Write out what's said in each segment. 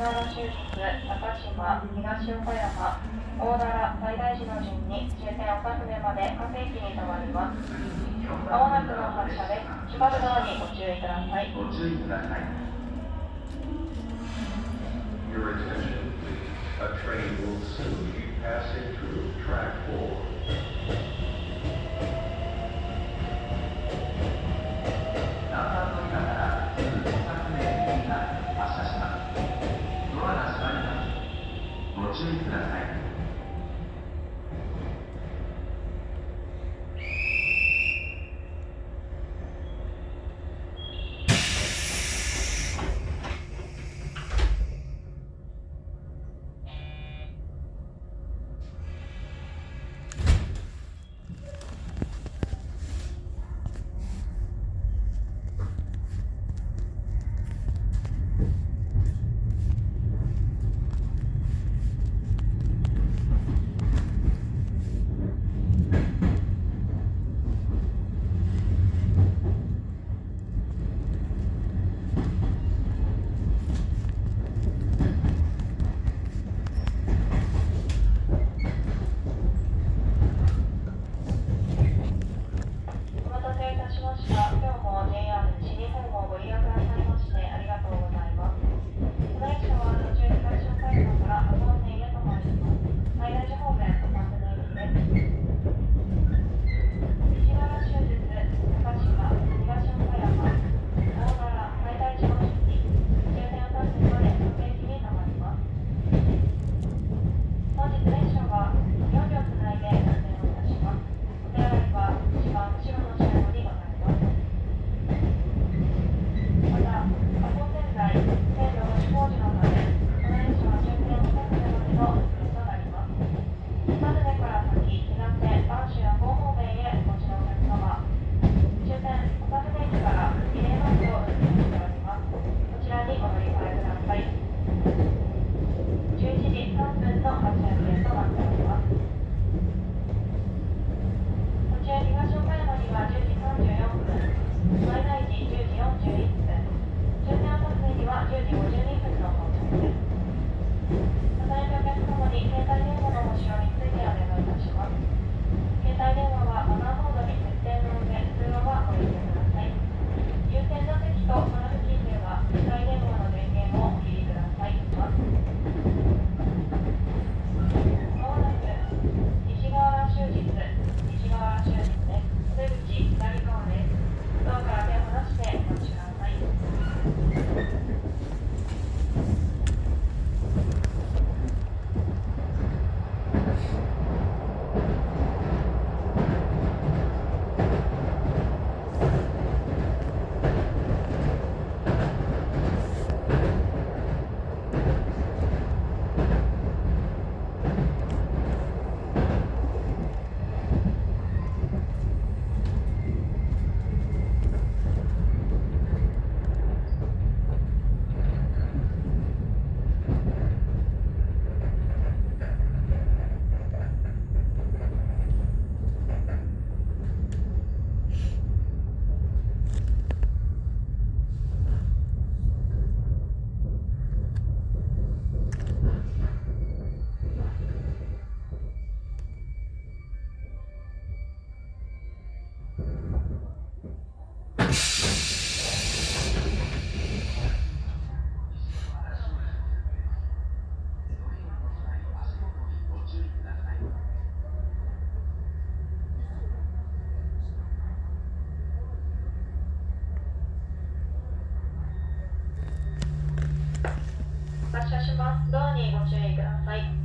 田原、高島、東岡山、大奈良、最大寺の順に終点岡船まで各駅に停まります。まもなくの発車です。側にご注意ください。ご注意ください。Your attention, please. A train will soon be passing through track 4. してみてください。ます。ドアにご注意ください。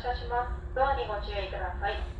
車します。ドアにご注意ください。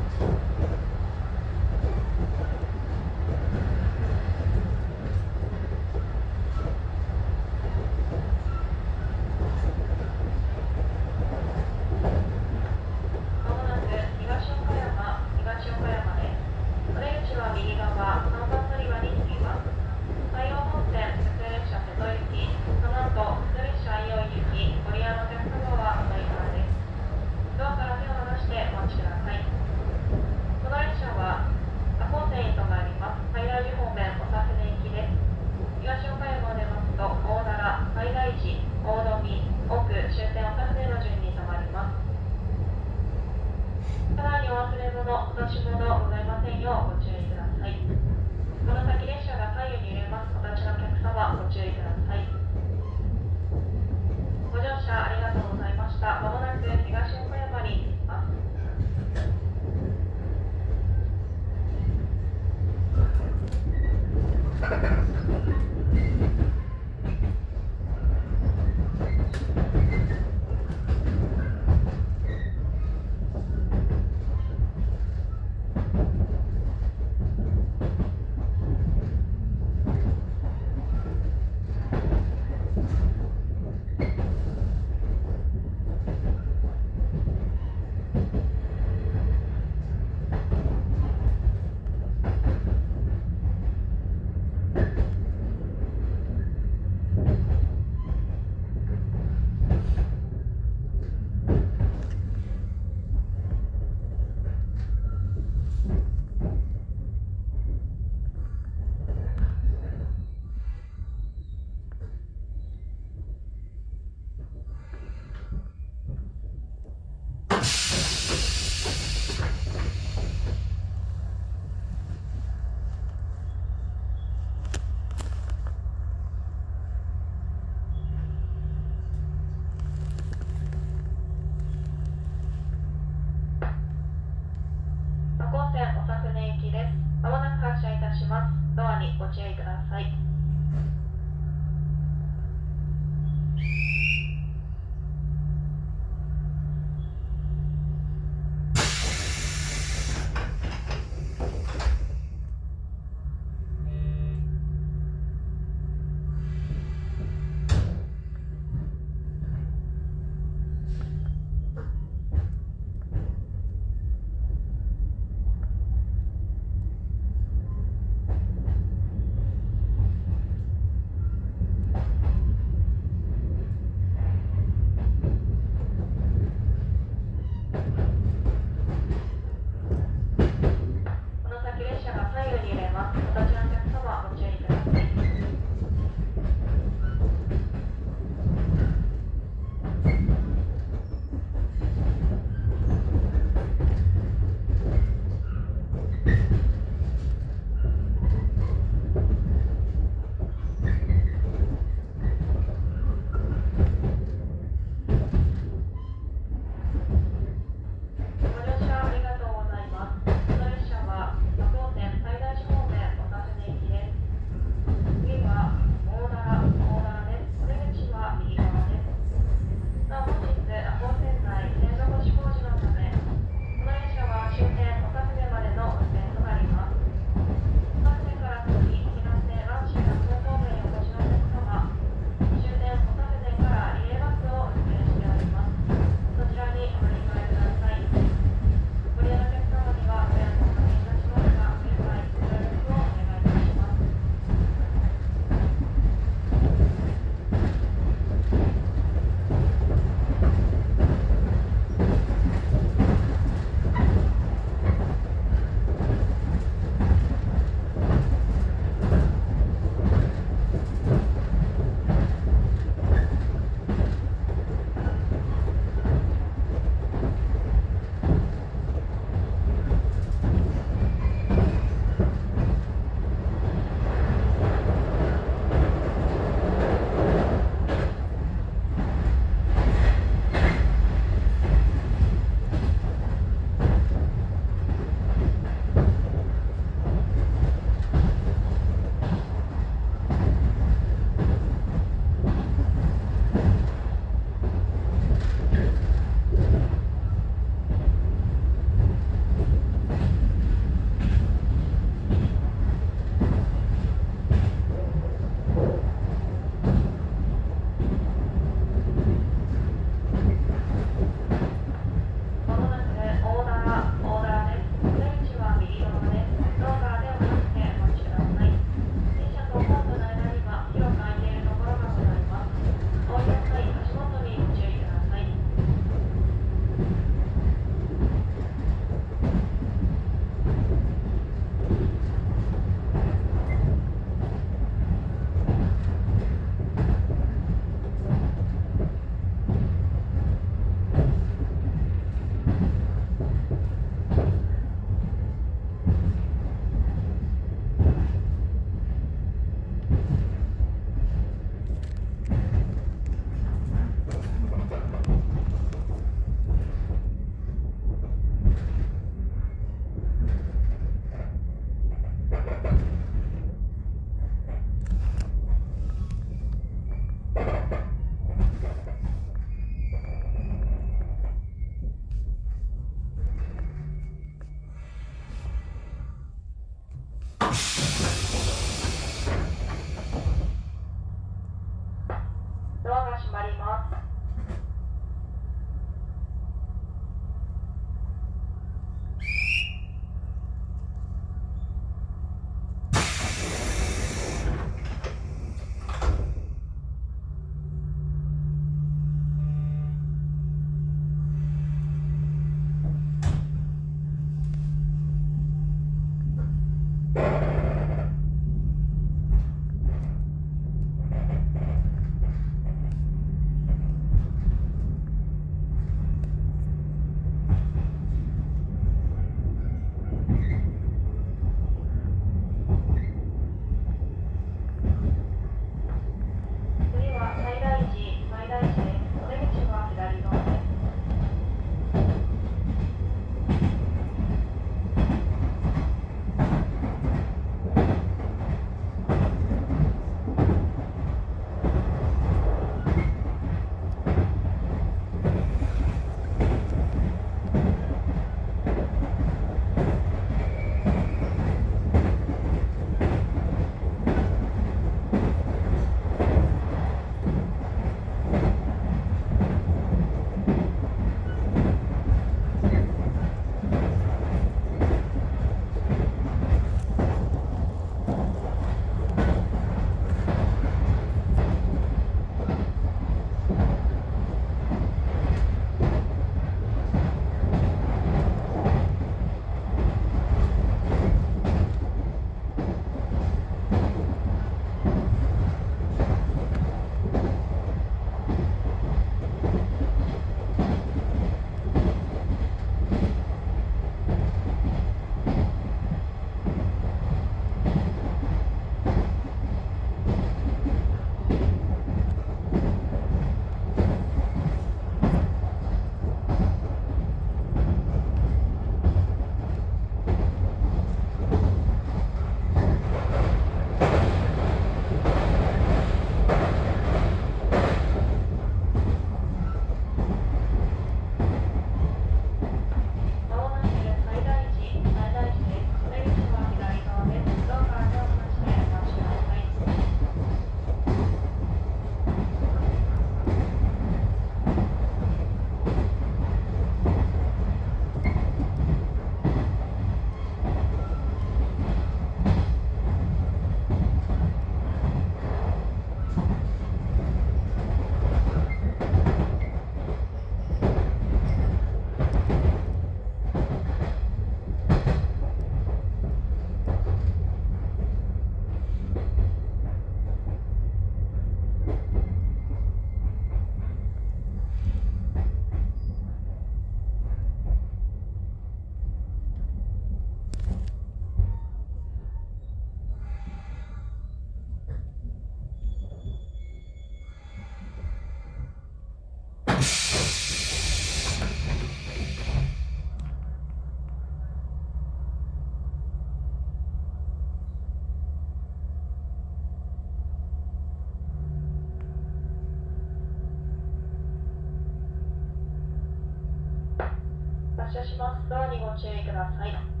します。ドアにご注意ください。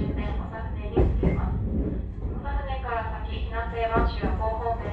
終点お尋ねにます。お尋ねから先、南西満州後方面